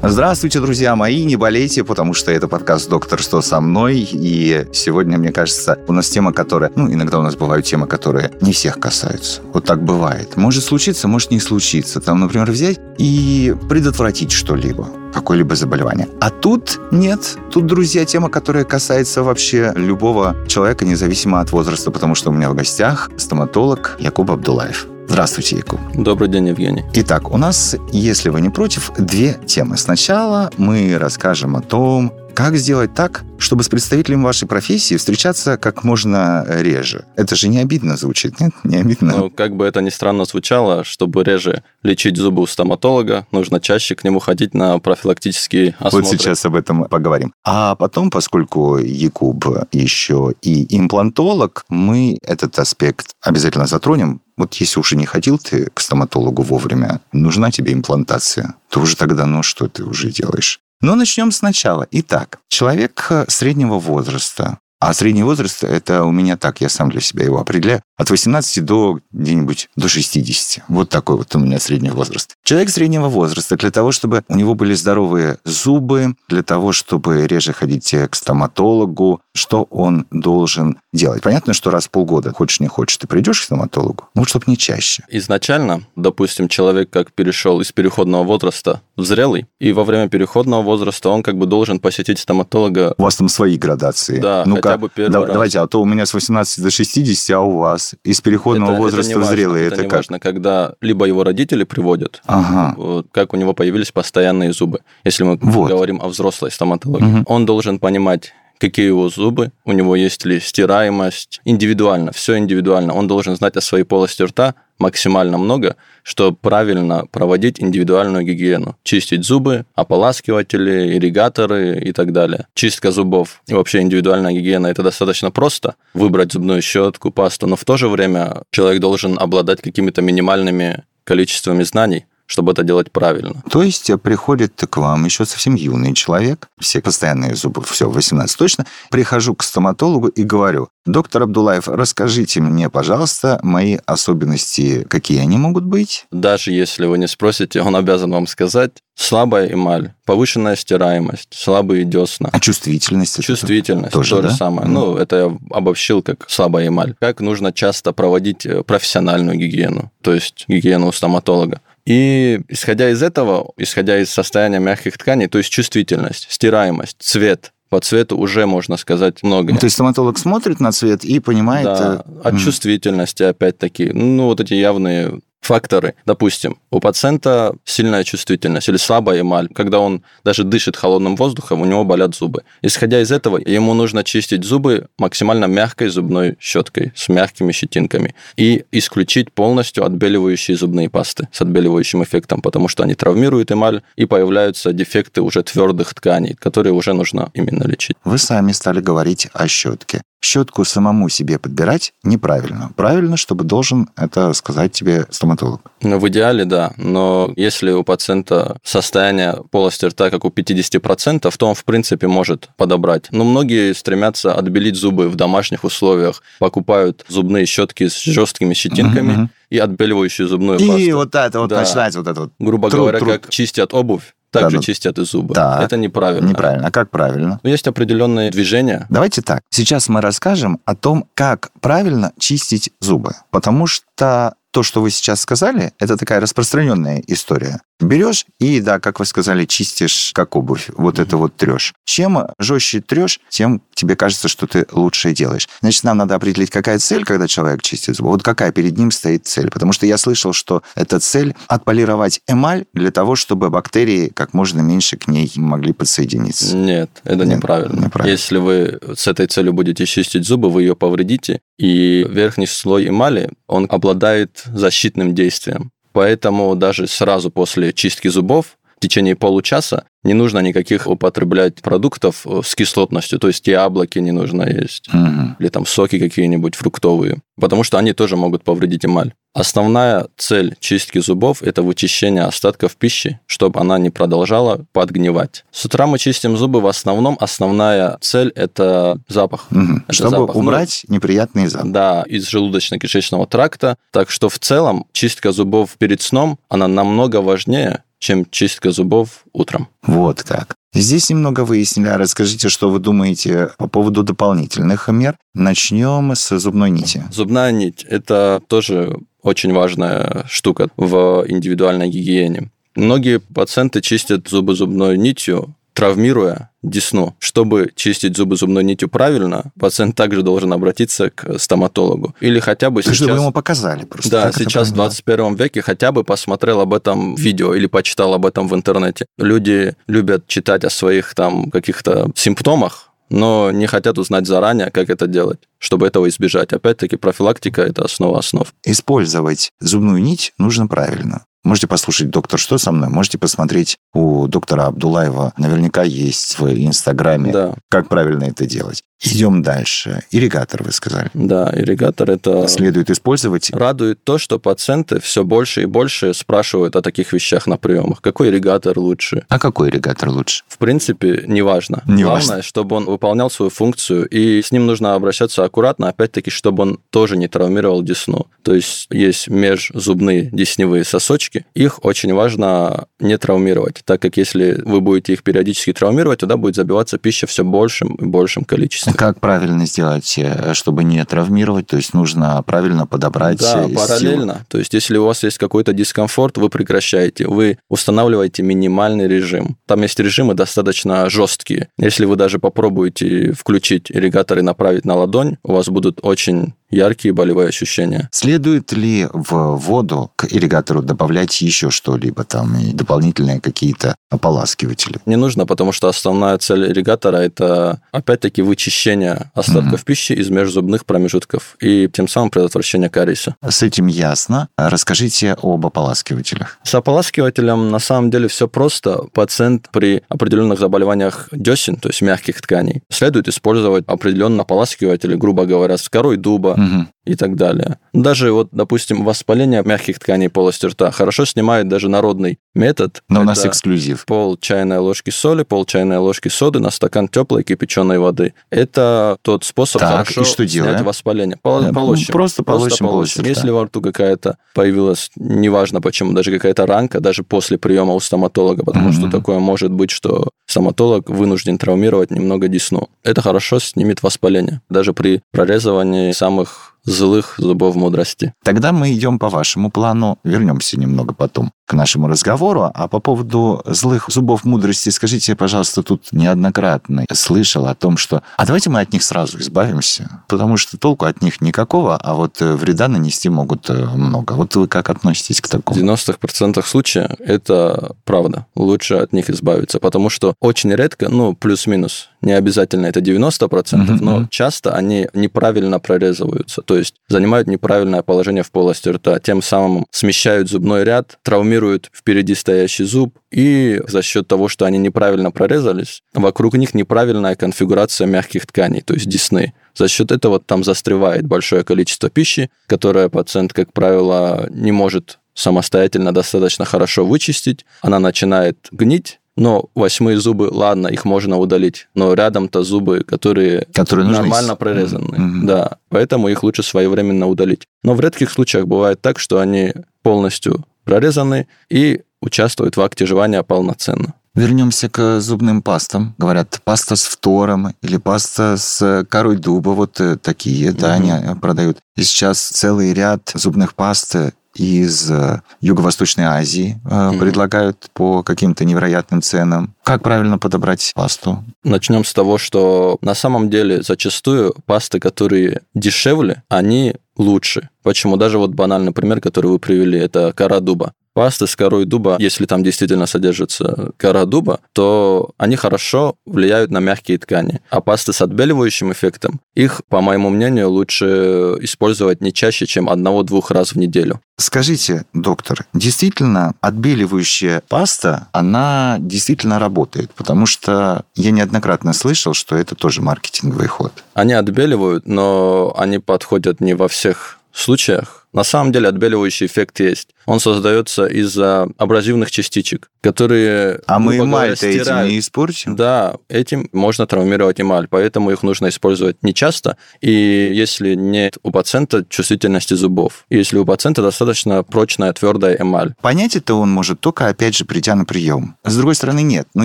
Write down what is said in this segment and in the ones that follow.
Здравствуйте, друзья мои, не болейте, потому что это подкаст «Доктор, что со мной?» И сегодня, мне кажется, у нас тема, которая... Ну, иногда у нас бывают темы, которые не всех касаются. Вот так бывает. Может случиться, может не случиться. Там, например, взять и предотвратить что-либо какое-либо заболевание. А тут нет. Тут, друзья, тема, которая касается вообще любого человека, независимо от возраста, потому что у меня в гостях стоматолог Якуб Абдулаев. Здравствуйте, Якуб. Добрый день, Евгений. Итак, у нас, если вы не против, две темы. Сначала мы расскажем о том, как сделать так, чтобы с представителем вашей профессии встречаться как можно реже. Это же не обидно звучит, нет? Не обидно. Ну, как бы это ни странно звучало, чтобы реже лечить зубы у стоматолога, нужно чаще к нему ходить на профилактические осмотры. Вот сейчас об этом поговорим. А потом, поскольку Якуб еще и имплантолог, мы этот аспект обязательно затронем. Вот если уже не ходил ты к стоматологу вовремя, нужна тебе имплантация, то уже тогда, ну, что ты уже делаешь? Но начнем сначала. Итак, человек э, среднего возраста, а средний возраст – это у меня так, я сам для себя его определяю, от 18 до где-нибудь до 60. Вот такой вот у меня средний возраст. Человек среднего возраста для того, чтобы у него были здоровые зубы, для того, чтобы реже ходить к стоматологу, что он должен делать? Понятно, что раз в полгода, хочешь не хочешь, ты придешь к стоматологу, ну, чтобы не чаще. Изначально, допустим, человек как перешел из переходного возраста в зрелый, и во время переходного возраста он как бы должен посетить стоматолога У вас там свои градации. Да, Ну-ка, хотя бы первый да- раз. Давайте, а то у меня с 18 до 60, а у вас из переходного это, возраста это в зрелый. это, Это, не как? важно, когда либо его родители приводят, Ага. вот, как у него появились постоянные зубы. Если мы Вот. говорим о взрослой стоматологии, Мгм. он должен понимать, какие его зубы, у него есть ли стираемость, индивидуально, все индивидуально. Он должен знать о своей полости рта максимально много, чтобы правильно проводить индивидуальную гигиену. Чистить зубы, ополаскиватели, ирригаторы и так далее. Чистка зубов и вообще индивидуальная гигиена – это достаточно просто. Выбрать зубную щетку, пасту, но в то же время человек должен обладать какими-то минимальными количествами знаний, чтобы это делать правильно. То есть приходит к вам еще совсем юный человек, все постоянные зубы, все, 18 точно. Прихожу к стоматологу и говорю, доктор Абдулаев, расскажите мне, пожалуйста, мои особенности, какие они могут быть? Даже если вы не спросите, он обязан вам сказать слабая эмаль, повышенная стираемость, слабые десна. А чувствительность? Чувствительность, тоже, то же да? самое. Мгм. Ну, это я обобщил как слабая эмаль. Как нужно часто проводить профессиональную гигиену, то есть гигиену у стоматолога. И исходя из этого, исходя из состояния мягких тканей, то есть чувствительность, стираемость, цвет, по цвету уже можно сказать многое. Ну, то есть стоматолог смотрит на цвет и понимает... Да, э, от м, чувствительности, опять-таки, ну, вот эти явные факторы. Допустим, у пациента сильная чувствительность или слабая эмаль. Когда он даже дышит холодным воздухом, у него болят зубы. Исходя из этого, ему нужно чистить зубы максимально мягкой зубной щеткой с мягкими щетинками и исключить полностью отбеливающие зубные пасты с отбеливающим эффектом, потому что они травмируют эмаль и появляются дефекты уже твердых тканей, которые уже нужно именно лечить. Вы сами стали говорить о щетке. Щетку самому себе подбирать неправильно. Правильно, чтобы должен это сказать тебе стоматолог. Ну, в идеале, да. Но если у пациента состояние полости рта как у 50%, то он, в принципе, может подобрать. Но многие стремятся отбелить зубы в домашних условиях, покупают зубные щетки с жесткими щетинками Мгм. и отбеливающую зубную И пасту. вот это вот Да. начинается вот это вот. Грубо труд, говоря, труд. как чистят обувь, так Да, да. чистят и зубы. Так. Это неправильно. Неправильно. А как правильно? Есть определенные движения. Давайте так. Сейчас мы расскажем о том, как правильно чистить зубы. Потому что то, что вы сейчас сказали, это такая распространенная история. Берешь и, да, как вы сказали, чистишь как обувь. Вот это вот трешь. Чем жестче трешь, тем тебе кажется, что ты лучше делаешь. Значит, нам надо определить, какая цель, когда человек чистит зубы. Вот какая перед ним стоит цель. Потому что я слышал, что эта цель отполировать эмаль для того, чтобы бактерии как можно меньше к ней могли подсоединиться. Нет, это Нет, неправильно. неправильно. Если вы с этой целью будете чистить зубы, вы ее повредите, и верхний слой эмали, он обладает защитным действием. Поэтому даже сразу после чистки зубов в течение получаса не нужно никаких употреблять продуктов э, с кислотностью, то есть яблоки не нужно есть, Мгм. или там соки какие-нибудь фруктовые, потому что они тоже могут повредить эмаль. Основная цель чистки зубов – это вычищение остатков пищи, чтобы она не продолжала подгнивать. С утра мы чистим зубы, в основном основная цель – это запах. Мгм. Это Чтобы запах. Ну, убрать неприятный запах. Да, из желудочно-кишечного тракта. Так что в целом чистка зубов перед сном, она намного важнее, чем чистка зубов утром. Вот как. Здесь немного выяснили. А Расскажите, что вы думаете по поводу дополнительных мер. Начнем с зубной нити. Зубная нить – это тоже очень важная штука в индивидуальной гигиене. Многие пациенты чистят зубы зубной нитью, травмируя десну. Чтобы чистить зубы зубной нитью правильно, пациент также должен обратиться к стоматологу. Или хотя бы Чтобы сейчас... вы ему показали просто. Да, сейчас в правильно. 21 веке хотя бы посмотрел об этом видео или почитал об этом в интернете. Люди любят читать о своих там каких-то симптомах, но не хотят узнать заранее, как это делать, чтобы этого избежать. Опять-таки, профилактика – это основа основ. Использовать зубную нить нужно правильно. Можете послушать «Доктор, что со мной?», можете посмотреть у доктора Абдулаева. Наверняка есть в Инстаграме, Да, как правильно это делать. Идем дальше. Ирригатор, вы сказали. да, ирригатор – это... Следует использовать. Радует то, что пациенты все больше и больше спрашивают о таких вещах на приемах. Какой ирригатор лучше? А какой ирригатор лучше? В принципе, неважно. Не Главное, важно. чтобы он выполнял свою функцию, и с ним нужно обращаться аккуратно, опять-таки, чтобы он тоже не травмировал десну. То есть есть межзубные десневые сосочки, их очень важно не травмировать, так как если вы будете их периодически травмировать, туда будет забиваться пища все большим и большим количеством. Как правильно сделать, э, чтобы не травмировать? То есть нужно правильно подобрать Да, э, силу. параллельно. То есть, если у вас есть какой-то дискомфорт, вы прекращаете. Вы устанавливаете минимальный режим. Там есть режимы достаточно жесткие. Если вы даже попробуете включить ирригатор и направить на ладонь, у вас будут очень яркие болевые ощущения. Следует ли в воду к ирригатору добавлять еще что-либо там, и дополнительные какие-то ополаскиватели? Не нужно, потому что основная цель ирригатора – это, опять-таки, вычищение остатков пищи из межзубных промежутков и тем самым предотвращение кариеса. С этим ясно. Расскажите об ополаскивателях. С ополаскивателем на самом деле все просто. Пациент при определенных заболеваниях десен, то есть мягких тканей, следует использовать определенные ополаскиватели, грубо говоря, с корой дуба Mm-hmm. И так далее. Даже вот, допустим, воспаление мягких тканей полости рта хорошо снимает даже народный метод. Но у нас эксклюзив. пол чайной ложки соли, пол чайной ложки соды на стакан теплой кипяченой воды. Это тот способ Так, хорошо и что снять делаем? воспаление. Пол- Да, полощем. просто полощем полость рта. Если во рту какая-то появилась, неважно почему, даже какая-то ранка, даже после приема у стоматолога, потому что Мгм. такое может быть, что стоматолог вынужден травмировать немного десну. Это хорошо снимет воспаление, даже при прорезывании самых злых зубов мудрости. Тогда мы идем по вашему плану. Вернемся немного потом к нашему разговору. А по поводу злых зубов мудрости, скажите, пожалуйста, тут неоднократно слышал о том, что... А давайте мы от них сразу избавимся, потому что толку от них никакого, а вот э, вреда нанести могут э, много. Вот вы как относитесь к В такому? 90% случаев это правда. Лучше от них избавиться, потому что очень редко, ну, плюс-минус, не обязательно это 90%, Мгм, но часто они неправильно прорезываются, то есть занимают неправильное положение в полости рта, тем самым смещают зубной ряд, травмируют впереди стоящий зуб, и за счет того, что они неправильно прорезались, вокруг них неправильная конфигурация мягких тканей, то есть десны. За счет этого там застревает большое количество пищи, которое пациент, как правило, не может самостоятельно достаточно хорошо вычистить. Она начинает гнить, но восьмые зубы, ладно, их можно удалить, но рядом-то зубы, которые Которые нужны нормально с- прорезаны. Мгм. Да, поэтому их лучше своевременно удалить. Но в редких случаях бывает так, что они полностью прорезаны и участвуют в акте жевания полноценно. Вернемся к зубным пастам. Говорят, паста с фтором или паста с корой дуба. Вот э, такие, да, Мгм. они э, продают. И сейчас целый ряд зубных паст из э, Юго-Восточной Азии Мгм. предлагают по каким-то невероятным ценам. Как правильно подобрать пасту? Начнем с того, что на самом деле зачастую пасты, которые дешевле, они лучше. Почему? Даже вот банальный пример, который вы привели, это кора дуба. Пасты с корой дуба, если там действительно содержится кора дуба, то они хорошо влияют на мягкие ткани. А пасты с отбеливающим эффектом, их, по моему мнению, лучше использовать не чаще, чем одного-двух раз в неделю. Скажите, доктор, действительно, отбеливающая паста, она действительно работает, потому что я неоднократно слышал, что это тоже маркетинговый ход. Они отбеливают, но они подходят не во всех случаях. На самом деле отбеливающий эффект есть. Он создается из-за абразивных частичек, которые... А мы эмаль-то этим не испортим? Да, этим можно травмировать эмаль, поэтому их нужно использовать не часто, и если нет у пациента чувствительности зубов, если у пациента достаточно прочная твердая эмаль. Понять это он может только, опять же, придя на прием. С другой стороны, нет. Но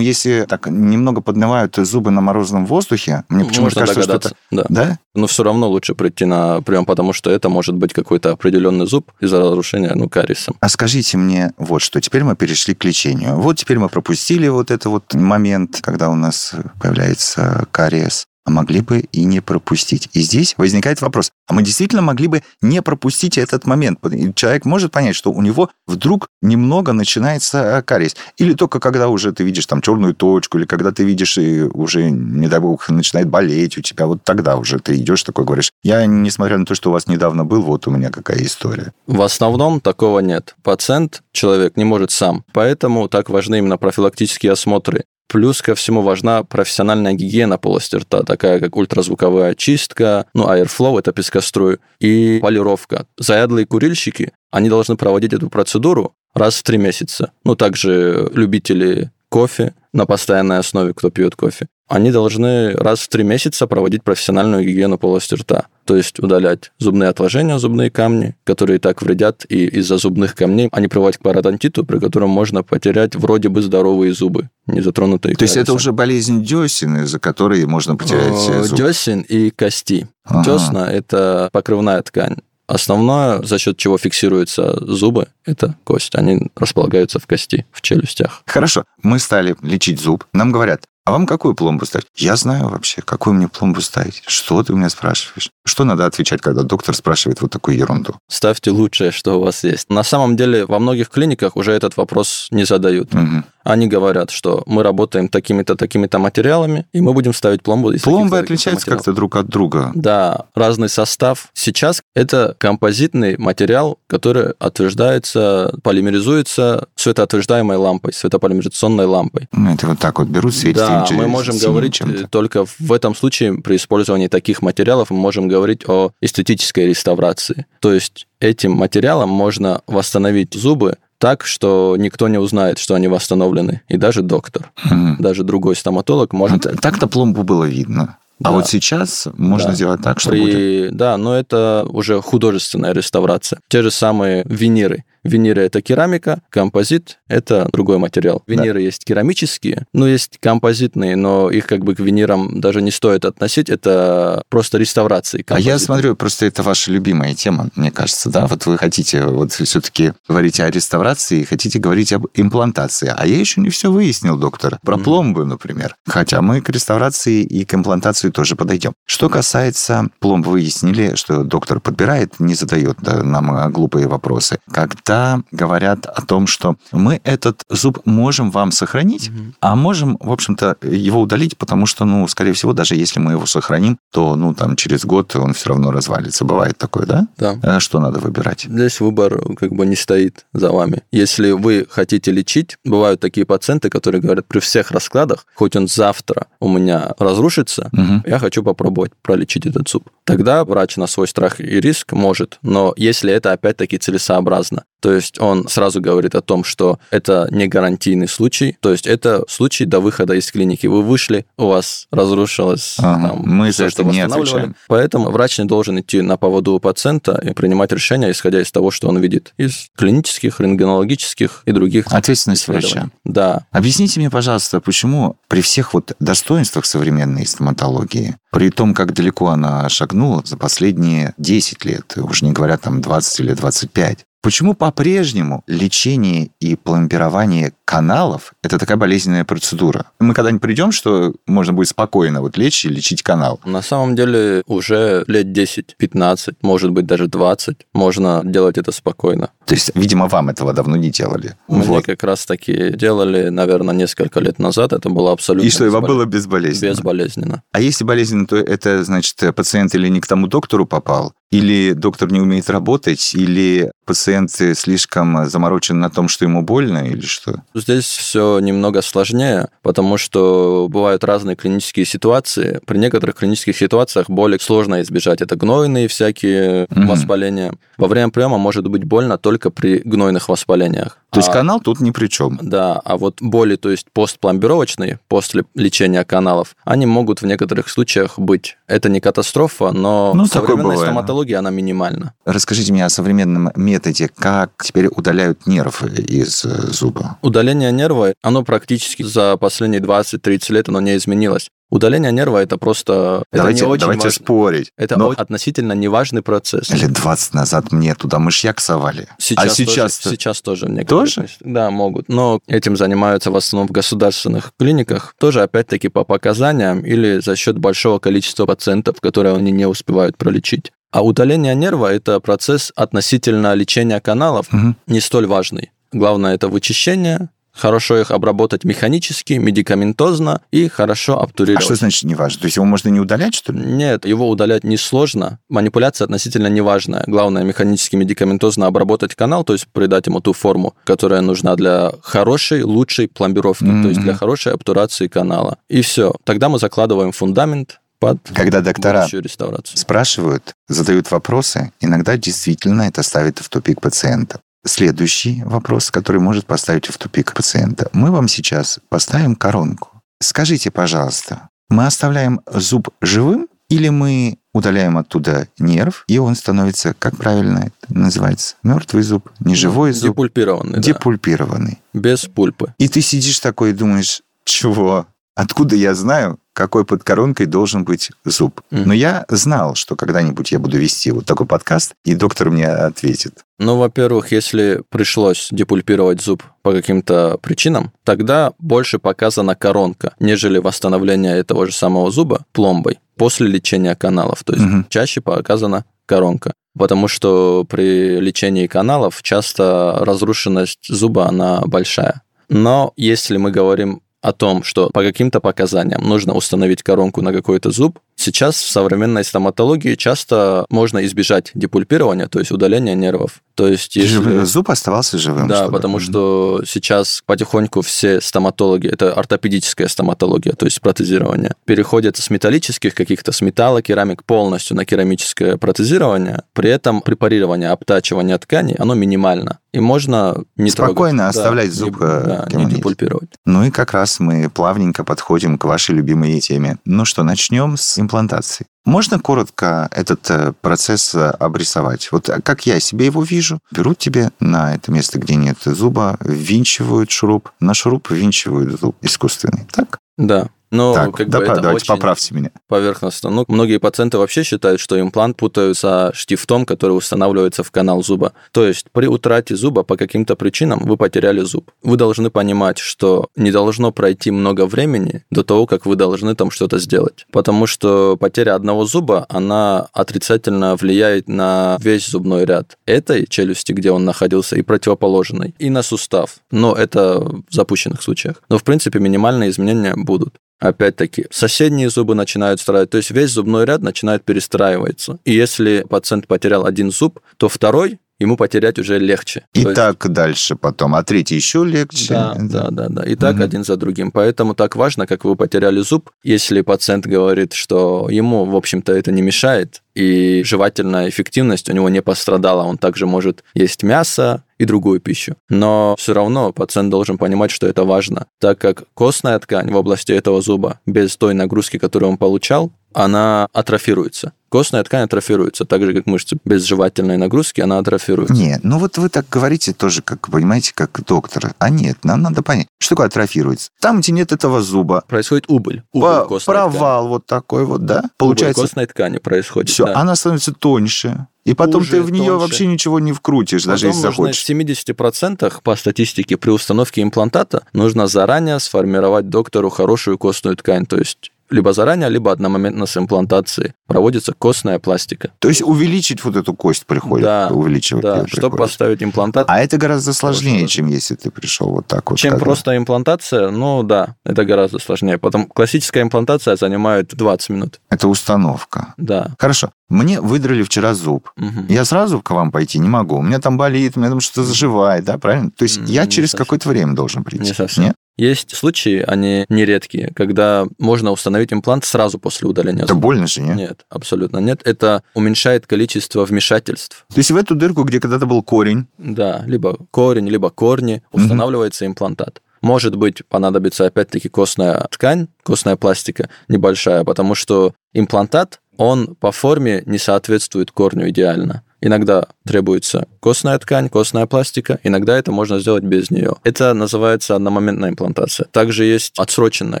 если так немного подмывают зубы на морозном воздухе, мне почему-то кажется, что это... да. Да? Но все равно лучше прийти на прием, потому что это может быть какой-то определенный зуб из-за разрушения ну, кариесом. А скажите мне вот что. Теперь мы перешли к лечению. Вот теперь мы пропустили вот этот вот момент, когда у нас появляется кариес. А могли бы и не пропустить. И здесь возникает вопрос, а мы действительно могли бы не пропустить этот момент? Человек может понять, что у него вдруг немного начинается э, кариес. Или только когда уже ты видишь там черную точку, или когда ты видишь и уже, не дай бог, начинает болеть у тебя, вот тогда уже ты идешь такой, говоришь, я, несмотря на то, что у вас недавно был, вот у меня какая история. В основном такого нет. Пациент, человек не может сам. Поэтому так важны именно профилактические осмотры. Плюс ко всему важна профессиональная гигиена полости рта, такая как ультразвуковая очистка, ну, airflow, это пескоструй, и полировка. Заядлые курильщики, они должны проводить эту процедуру раз в три месяца. Ну, также любители кофе на постоянной основе, кто пьет кофе, они должны раз в три месяца проводить профессиональную гигиену полости рта. То есть удалять зубные отложения, зубные камни, которые и так вредят, и из-за зубных камней они приводят к пародонтиту, при котором можно потерять вроде бы здоровые зубы, не затронутые То есть это уже болезнь десен, из-за которой можно потерять э, Э, зуб. Десен и кости. Ага. Десна – это покрывная ткань. Основное, за счет чего фиксируются зубы, это кость. Они располагаются в кости, в челюстях. Хорошо, мы стали лечить зуб. Нам говорят, а вам какую пломбу ставить? Я знаю вообще, какую мне пломбу ставить. Что ты у меня спрашиваешь? Что надо отвечать, когда доктор спрашивает вот такую ерунду? Ставьте лучшее, что у вас есть. На самом деле, во многих клиниках уже этот вопрос не задают. Мгм. Они говорят, что мы работаем такими-то, такими-то материалами, и мы будем ставить пломбу из Пломбы отличаются как-то друг от друга. Да, разный состав. Сейчас это композитный материал, который отверждается, полимеризуется светоотверждаемой лампой, светополимеризационной лампой. Ну, это вот так вот берут, светят Да, мы можем говорить э, только в этом случае при использовании таких материалов мы можем говорить о эстетической реставрации. То есть этим материалом можно восстановить зубы так, что никто не узнает, что они восстановлены. И даже доктор, Мгм. даже другой стоматолог может... Вот Так-то пломбу было видно. А Да. вот сейчас можно Да. сделать так, что При- будет... Да, но это уже художественная реставрация. Те же самые виниры. Виниры – это керамика, композит – это другой материал. Виниры есть керамические, ну, есть композитные, но их как бы к винирам даже не стоит относить, это просто реставрации. А я композитные. смотрю, просто это ваша любимая тема, мне кажется, да? Вот вы хотите вот все-таки говорить о реставрации, хотите говорить об имплантации. А я еще не все выяснил, доктор. Про Мгм. пломбы, например. Хотя мы к реставрации и к имплантации тоже подойдем. Что касается пломб, выяснили, что доктор подбирает, не задает да, нам а, глупые вопросы. Когда говорят о том, что мы этот зуб можем вам сохранить, Мгм. а можем, в общем-то, его удалить, потому что, ну, скорее всего, даже если мы его сохраним, то, ну, там, через год он все равно развалится. Бывает такое, да? Да. А Что надо выбирать? Здесь выбор как бы не стоит за вами. Если вы хотите лечить, бывают такие пациенты, которые говорят, при всех раскладах, хоть он завтра у меня разрушится, Мгм. я хочу попробовать пролечить этот зуб. Тогда врач на свой страх и риск может, но если это опять-таки целесообразно, то есть он сразу говорит о том, что это не гарантийный случай, то есть это случай до выхода из клиники. Вы вышли, у вас разрушилось Ага, там, мы всё, за что это не отвечаем. Поэтому врач не должен идти на поводу у пациента и принимать решения, исходя из того, что он видит из клинических, рентгенологических и других Ответственность врача. Да, Объясните мне, пожалуйста, почему при всех вот достоинствах современной стоматологии, при том, как далеко она шагнула за последние 10 лет, уже не говоря там 20 или 25, Почему по-прежнему лечение и пломбирование каналов – это такая болезненная процедура? Мы когда-нибудь придем, что можно будет спокойно вот лечь и лечить канал? На самом деле уже лет 10-15, может быть даже 20, можно делать это спокойно. То есть, видимо, вам этого давно не делали. Мы Вот. как раз таки делали, наверное, несколько лет назад. Это было абсолютно И что, его было безболезненно? безболезненно. А если болезненно, то это значит, пациент или не к тому доктору попал, или доктор не умеет работать, или пациент слишком заморочен на том, что ему больно, или что? Здесь все немного сложнее, потому что бывают разные клинические ситуации. При некоторых клинических ситуациях боли сложно избежать. Это гнойные всякие Мгм. воспаления. Во время приема может быть больно только при гнойных воспалениях. То есть А- канал тут ни при чем. Да, а вот боли, то есть постпломбировочные, после лечения каналов, они могут в некоторых случаях быть. Это не катастрофа, но Ну, бывает. стоматологии она минимальна. Расскажите мне о современном методе, как теперь удаляют нерв из э, зуба. Удаление нерва, оно практически за последние 20-30 лет оно не изменилось. Удаление нерва это просто это давайте не очень давайте важно. спорить. Это Но относительно неважный процесс. лет 20 назад мне туда мышьяк совали. Сейчас, а сейчас тоже, сейчас тоже некоторых Тоже? местах- Да, могут. Но этим занимаются в основном в государственных клиниках. Тоже, опять-таки, по показаниям или за счет большого количества пациентов, которые они не успевают пролечить. А удаление нерва – это процесс относительно лечения каналов Мгм. не столь важный. Главное – это вычищение, хорошо их обработать механически, медикаментозно и хорошо А обтурировать. что значит не важно? То есть его можно не удалять, что ли? Нет, его удалять несложно. Манипуляция относительно неважная. Главное, механически медикаментозно обработать канал, то есть придать ему ту форму, которая нужна для хорошей, лучшей пломбировки, то есть для хорошей обтурации канала. И все. Тогда мы закладываем фундамент под Когда доктора реставрацию. спрашивают, задают вопросы, иногда действительно это ставит в тупик пациента. Следующий вопрос, который может поставить в тупик пациента. Мы вам сейчас поставим коронку. Скажите, пожалуйста, мы оставляем зуб живым или мы удаляем оттуда нерв, и он становится, как правильно это называется, мертвый зуб, неживой зуб, Депульпированный, да. депульпированный. Без пульпы. И ты сидишь такой и думаешь, чего? Откуда я знаю, какой под коронкой должен быть зуб? Мгм. Но я знал, что когда-нибудь я буду вести вот такой подкаст, и доктор мне ответит. Ну, во-первых, если пришлось депульпировать зуб по каким-то причинам, тогда больше показана коронка, нежели восстановление этого же самого зуба пломбой после лечения каналов. То есть Мгм. чаще показана коронка. Потому что при лечении каналов часто разрушенность зуба, она большая. Но если мы говорим о том, что по каким-то показаниям нужно установить коронку на какой-то зуб, сейчас в современной стоматологии часто можно избежать депульпирования, то есть удаления нервов. То есть если... Жив- Зуб оставался живым. Да, чтобы- потому что сейчас потихоньку все стоматологи, это ортопедическая стоматология, то есть протезирование, переходят с металлических каких-то, с металла, керамик полностью на керамическое протезирование. При этом препарирование, обтачивание тканей, оно минимально. И можно не Спокойно трогать. Да, оставлять не- зуб, э, да, не депульпировать. Ну и как раз мы плавненько подходим к вашей любимой теме. Ну что, начнем с имплантации. Можно коротко этот э, процесс э, обрисовать? Вот э, как я себе его вижу, берут тебе на это место, где нет зуба, ввинчивают шуруп, на шуруп ввинчивают зуб искусственный. Так? Да. Но так, как да, бы это давайте очень поправьте меня. поверхностно. Ну, многие пациенты вообще считают, что имплант путают со штифтом, который устанавливается в канал зуба. То есть при утрате зуба по каким-то причинам вы потеряли зуб. Вы должны понимать, что не должно пройти много времени до того, как вы должны там что-то сделать. Потому что потеря одного зуба, она отрицательно влияет на весь зубной ряд этой челюсти, где он находился, и противоположной, и на сустав. Но это в запущенных случаях. Но, в принципе, минимальные изменения будут. Опять-таки, соседние зубы начинают страдать, то есть весь зубной ряд начинает перестраиваться. И если пациент потерял один зуб, то второй ему потерять уже легче. И То есть- так дальше потом. А третий еще легче. да, да, да, да. И так Мгм. один за другим. Поэтому так важно, как вы потеряли зуб. Если пациент говорит, что ему, в общем-то, это не мешает, и жевательная эффективность у него не пострадала, он также может есть мясо и другую пищу. Но все равно пациент должен понимать, что это важно, так как костная ткань в области этого зуба без той нагрузки, которую он получал, она атрофируется. Костная ткань атрофируется, так же, как мышцы. Без жевательной нагрузки она атрофируется. Не, ну вот вы так говорите тоже, как, понимаете, как доктор. А нет, нам надо понять, что такое атрофируется. Там, где нет этого зуба, Происходит убыль. Убыль по- провал вот такой вот, да? ткани. Получается, Убыль костной ткани происходит. все, да. она становится тоньше. И потом Хуже, ты в нее тоньше. вообще ничего не вкрутишь, даже Потом если нужно захочешь. в 70% по статистике при установке имплантата нужно заранее сформировать доктору хорошую костную ткань. То есть либо заранее, либо одномоментно с имплантацией проводится костная пластика. То есть увеличить вот эту кость приходит, Да, увеличивать Да, чтобы приходит. поставить имплантат. А это гораздо сложнее, Хорошо. чем если ты пришел вот так вот. Чем бы. просто имплантация, ну да, это гораздо сложнее. Потом классическая имплантация занимает 20 минут. Это установка. Да. Хорошо. Мне выдрали вчера зуб. Мгм. Я сразу к вам пойти не могу. У меня там болит, у меня там что-то заживает, да, правильно? То есть М, я не через совсем. какое-то время должен прийти. Не совсем. Нет? Есть случаи, они нередкие, когда можно установить имплант сразу после удаления Это больно же, нет? Нет, абсолютно нет. Это уменьшает количество вмешательств. То есть в эту дырку, где когда-то был корень, Да, либо корень, либо корни, устанавливается имплантат. Может быть, понадобится опять-таки костная ткань, костная пластика небольшая, потому что имплантат, он по форме не соответствует корню идеально. Иногда требуется костная ткань, костная пластика, иногда это можно сделать без нее. Это называется одномоментная имплантация. Также есть отсроченная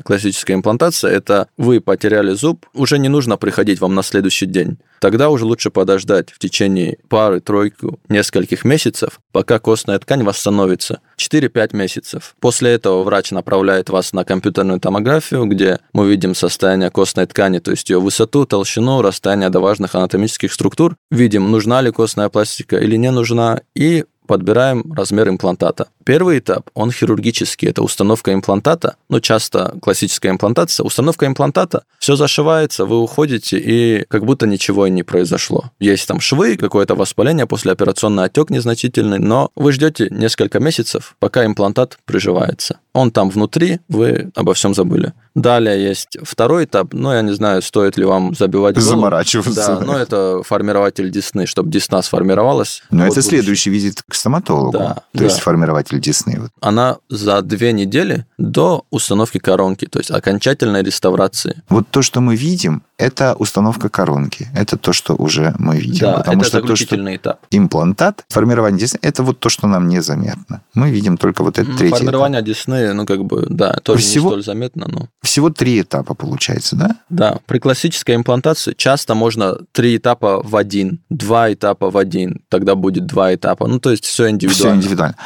классическая имплантация. Это вы потеряли зуб, уже не нужно приходить вам на следующий день. Тогда уже лучше подождать в течение пары, тройку, нескольких месяцев, пока костная ткань восстановится. 4-5 месяцев. После этого врач направляет вас на компьютерную томографию, где мы видим состояние костной ткани, то есть ее высоту, толщину, расстояние до важных анатомических структур. Видим, нужна ли костная пластика или не нужна, и подбираем размер имплантата. Первый этап, он хирургический, это установка имплантата, ну, часто классическая имплантация, установка имплантата, все зашивается, вы уходите, и как будто ничего и не произошло. Есть там швы, какое-то воспаление, послеоперационный отек незначительный, но вы ждете несколько месяцев, пока имплантат приживается. Он там внутри, вы обо всем забыли. Далее есть второй этап, ну, я не знаю, стоит ли вам забивать голову. заморачиваться. Да, но это формирователь десны, чтобы десна сформировалась. Но Вот это будущее. следующий визит к стоматологу. Да, То да. есть формирователь десны. Вот. Она за две недели до установки коронки, то есть окончательной реставрации. Вот то, что мы видим, это установка коронки. Это то, что уже мы видим. да, потому это что то, что заключительный этап. имплантат, формирование десны, это вот то, что нам незаметно. Мы видим только вот этот М, третий Формирование десны, ну, как бы, да, тоже Всего- не столь заметно, но... этап. Всего три этапа получается, да? Да, при классической имплантации часто можно три этапа в один, два этапа в один, тогда будет два этапа. Ну, то есть все Все индивидуально. индивидуально.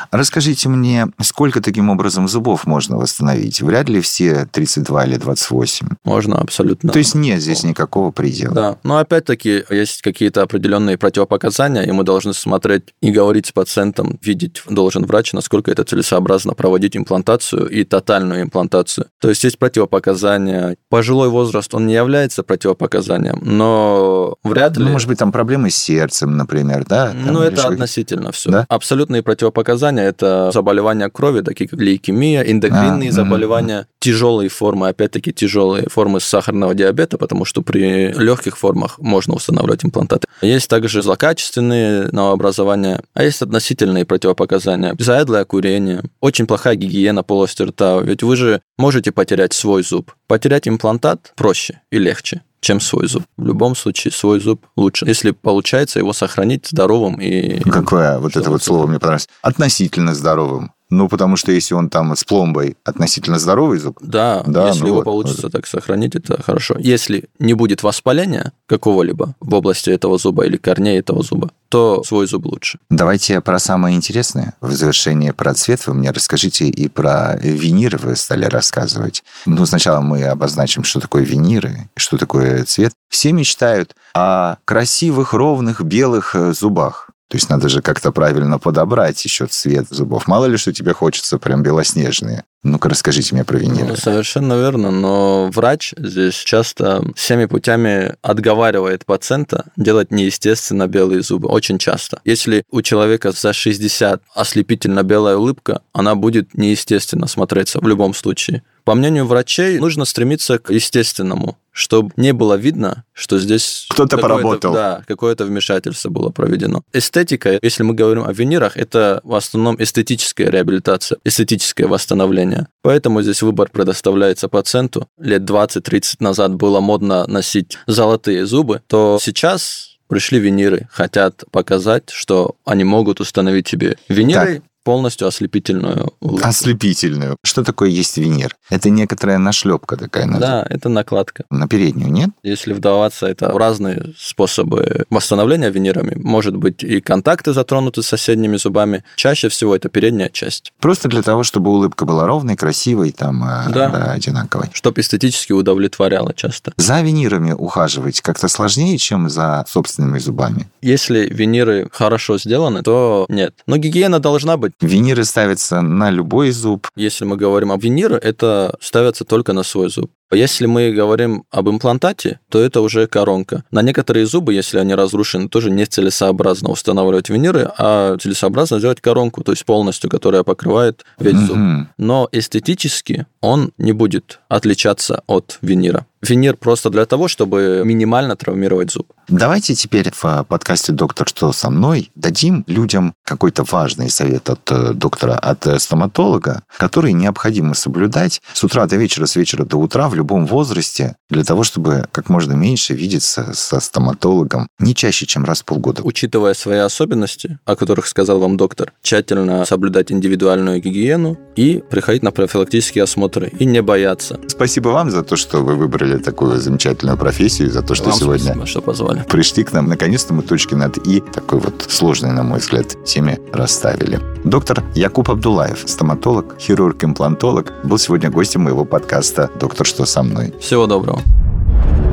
Расскажите мне, сколько таким образом зубов можно восстановить? Вряд ли все 32 или 28. Можно абсолютно. То есть нет здесь никакого предела. Да, но опять-таки есть какие-то определенные противопоказания, и мы должны смотреть и говорить с пациентом, видеть должен врач, насколько это целесообразно проводить имплантацию и тотальную имплантацию. То есть есть противопоказания. Пожилой возраст, он не является противопоказанием, но вряд ли... Ну, может быть, там проблемы с сердцем, например, да? Там Ну, это относительно все. Да? Абсолютные противопоказания это заболевания крови, такие как лейкемия, эндокринные А, заболевания, тяжелые формы, опять-таки тяжелые формы сахарного диабета, потому что при легких формах можно устанавливать имплантаты. Есть также злокачественные новообразования, а есть относительные противопоказания. Заядлое курение, очень плохая гигиена полости рта, ведь вы же можете потерять свой зуб. Потерять имплантат проще и легче чем свой зуб. В любом случае, свой зуб лучше, если получается его сохранить здоровым и... Какое вот это вот слово мне понравилось? Относительно здоровым. Ну, потому что если он там с пломбой относительно здоровый зуб, Да, Да, если ну его вот, получится так сохранить, это хорошо. Если не будет воспаления какого-либо в области этого зуба или корней этого зуба, то свой зуб лучше. Давайте про самое интересное. В завершение про цвет вы мне расскажите и про виниры вы стали рассказывать. Ну, сначала мы обозначим, что такое виниры, что такое цвет. Все мечтают о красивых, ровных, белых э, зубах. То есть надо же как-то правильно подобрать еще цвет зубов. Мало ли, что тебе хочется прям белоснежные. Ну-ка, расскажите мне про виниры. Ну, совершенно верно, но врач здесь часто всеми путями отговаривает пациента делать неестественно белые зубы. Очень часто. Если у человека за 60 ослепительно белая улыбка, она будет неестественно смотреться в любом случае. По мнению врачей, нужно стремиться к естественному, чтобы не было видно, что здесь... Кто-то поработал. Да, какое-то вмешательство было проведено. Эстетика, если мы говорим о винирах, это в основном эстетическая реабилитация, эстетическое восстановление. Поэтому здесь выбор предоставляется пациенту. Лет 20-30 назад было модно носить золотые зубы, то сейчас пришли виниры, хотят показать, что они могут установить себе винирой полностью ослепительную улыбку. Ослепительную. Что такое есть винир? Это некоторая нашлепка такая на, Да, это накладка. на переднюю, нет? Если вдаваться, это разные способы восстановления винирами. Может быть, и контакты затронуты с соседними зубами. Чаще всего это передняя часть, Просто для того, чтобы улыбка была ровной, красивой, там, э, Да. да, одинаковой. чтобы эстетически удовлетворяло часто. За винирами ухаживать как-то сложнее, чем за собственными зубами. Если виниры хорошо сделаны, то нет. Но гигиена должна быть. Виниры ставятся на любой зуб. Если мы говорим об виниры, это ставится только на свой зуб. Если мы говорим об имплантате, то это уже коронка. На некоторые зубы, если они разрушены, тоже нецелесообразно устанавливать виниры, а целесообразно сделать коронку, то есть полностью, которая покрывает весь зуб. Но эстетически он не будет отличаться от винира. Винир просто для того, чтобы минимально травмировать зуб. Давайте теперь в э, подкасте «Доктор, что со мной» дадим людям какой-то важный совет от э, доктора, от э, стоматолога, который необходимо соблюдать с утра до вечера, с вечера до утра в любом возрасте для того, чтобы как можно меньше видеться со стоматологом не чаще, чем раз в полгода. Учитывая свои особенности, о которых сказал вам доктор, тщательно соблюдать индивидуальную гигиену и приходить на профилактические осмотры и не бояться. Спасибо вам за то, что вы выбрали такую замечательную профессию, за то, что Вам сегодня спасибо, что позвали. пришли к нам. Наконец-то мы точки над «и» такой вот сложной, на мой взгляд, теме расставили. Доктор Якуб Абдулаев, стоматолог, хирург-имплантолог, был сегодня гостем моего подкаста «Доктор, что со мной?». Всего доброго.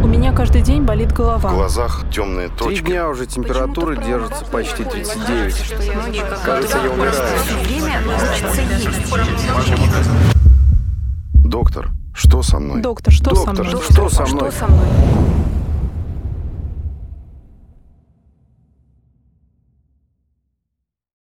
У меня каждый день болит В голова. глазах темные Три точки. дня уже температура держится почти 39. Многие как Кажется, я умираю. Доктор, что со мной? Доктор, что со Доктор, мной? что со мной? Что со мной?